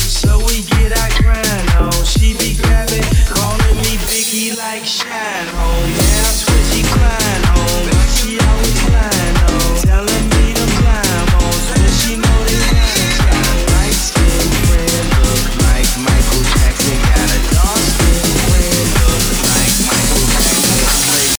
so we get our grind on. She be grabbing, calling me Biggie like Shine.